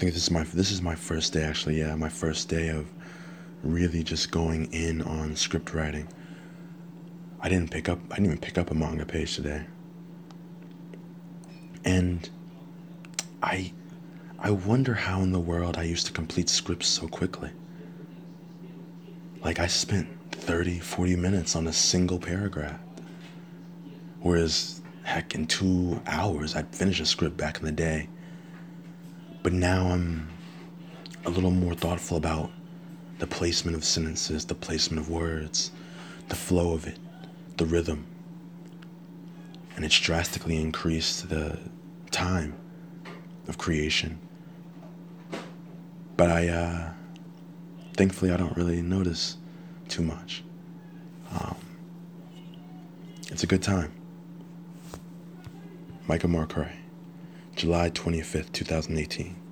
think this is my this is my first day actually. Yeah, my first day of really just going in on script writing. I didn't pick up I didn't even pick up a manga page today. And I I wonder how in the world I used to complete scripts so quickly. Like I spent 30, 40 minutes on a single paragraph. Whereas heck in 2 hours I'd finish a script back in the day. But now I'm a little more thoughtful about the placement of sentences, the placement of words, the flow of it, the rhythm. And it's drastically increased the time of creation. But I, uh, thankfully, I don't really notice too much. Um, it's a good time. Michael Marcray, July 25th, 2018.